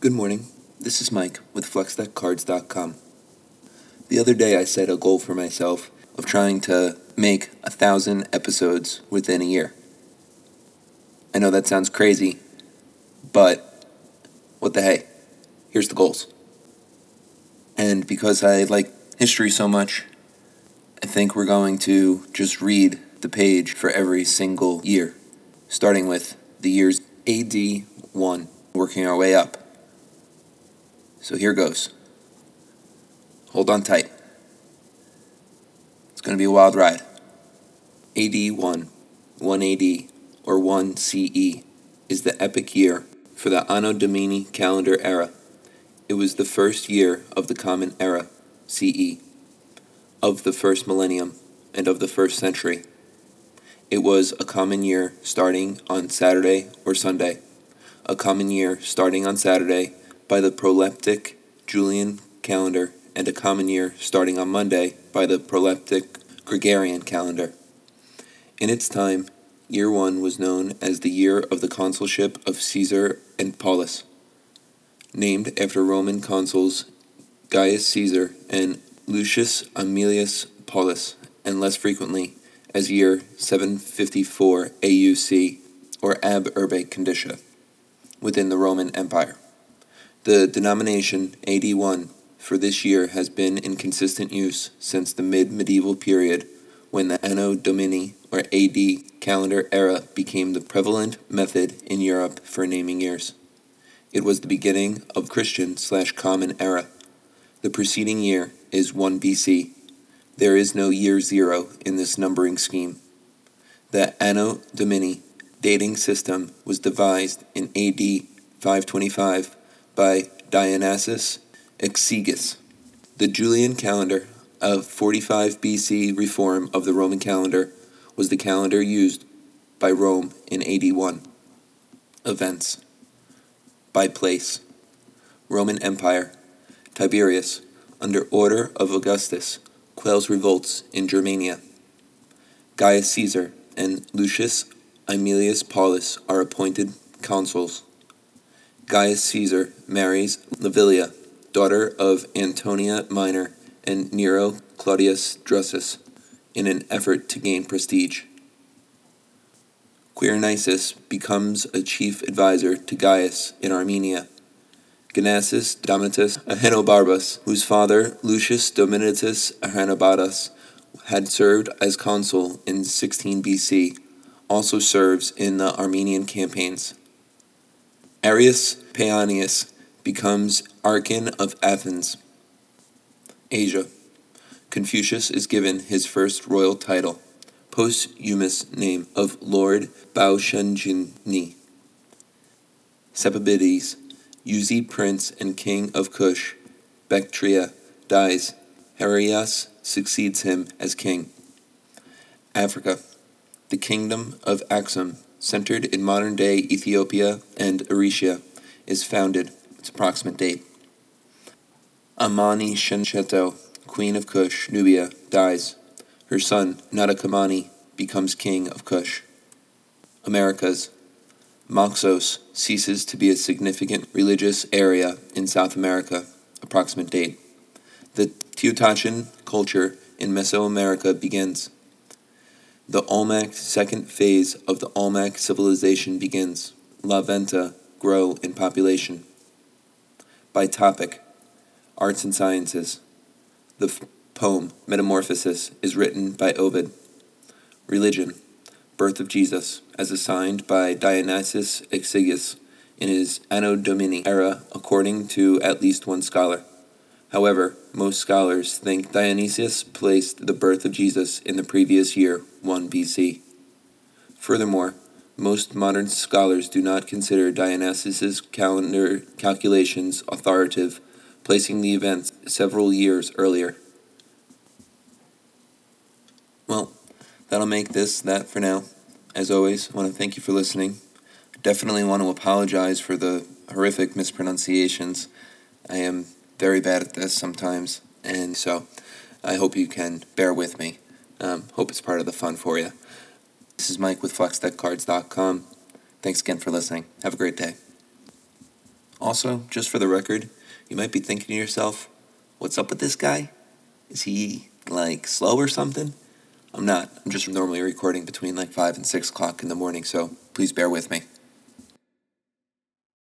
Good morning. This is Mike with FlexDeckCards.com. The other day I set a goal for myself of trying to make a thousand episodes within a year. I know that sounds crazy, but what the hey? Here's the goals. And because I like history so much, I think we're going to just read the page for every single year, starting with the years AD 1, working our way up. So here goes. Hold on tight. It's going to be a wild ride. AD 1, 1 AD, or 1 CE, is the epic year for the Anno Domini calendar era. It was the first year of the Common Era, CE, of the first millennium, and of the first century. It was a common year starting on Saturday or Sunday, a common year starting on Saturday by the proleptic Julian calendar and a common year starting on Monday by the proleptic Gregorian calendar. In its time, year one was known as the year of the consulship of Caesar and Paulus, named after Roman consuls Gaius Caesar and Lucius Aemilius Paulus, and less frequently as year 754 AUC or Ab Urbe Condita within the Roman Empire. The denomination AD1 for this year has been in consistent use since the mid medieval period when the Anno Domini or AD calendar era became the prevalent method in Europe for naming years. It was the beginning of Christian slash common era. The preceding year is 1 BC. There is no year zero in this numbering scheme. The Anno Domini dating system was devised in AD 525 by Dionysius Exiguus. The Julian calendar of 45 BC reform of the Roman calendar was the calendar used by Rome in AD 1. Events by place Roman Empire Tiberius, under order of Augustus, quells revolts in Germania. Gaius Caesar and Lucius Aemilius Paulus are appointed consuls. Gaius Caesar marries Livilla, daughter of Antonia Minor and Nero Claudius Drusus, in an effort to gain prestige. Quirinius becomes a chief advisor to Gaius in Armenia. Gnasus Dominatus Ahenobarbus, whose father Lucius Dominatus Ahenobarbus had served as consul in 16 BC, also serves in the Armenian campaigns. Arius Paeanius becomes Archon of Athens. Asia. Confucius is given his first royal title, posthumous name of Lord Baoshenjini. Sepabides, Yuezhi prince and king of Kush, Bactria, dies. Heraias succeeds him as king. Africa. The kingdom of Axum centered in modern day Ethiopia and Eritrea, is founded. Its approximate date. Amani Shencheto, queen of Kush, Nubia, dies. Her son, Natakamani, becomes king of Kush. Americas. Moxos ceases to be a significant religious area in South America. Approximate date. The Teotihuacan culture in Mesoamerica begins. The Olmec second phase of the Olmec civilization begins. La Venta grow in population. By topic Arts and Sciences. The f- poem Metamorphosis is written by Ovid. Religion Birth of Jesus, as assigned by Dionysius Exiguus in his Anno Domini era, according to at least one scholar. However, most scholars think Dionysius placed the birth of Jesus in the previous year, 1 BC. Furthermore, most modern scholars do not consider Dionysius's calendar calculations authoritative, placing the events several years earlier. Well, that'll make this that for now. As always, I want to thank you for listening. Definitely want to apologize for the horrific mispronunciations. I am very bad at this sometimes, and so I hope you can bear with me. Um, hope it's part of the fun for you. This is Mike with FlexDeckCards.com. Thanks again for listening. Have a great day. Also, just for the record, you might be thinking to yourself, what's up with this guy? Is he, like, slow or something? I'm not. I'm just normally recording between like 5 and 6 o'clock in the morning, so please bear with me.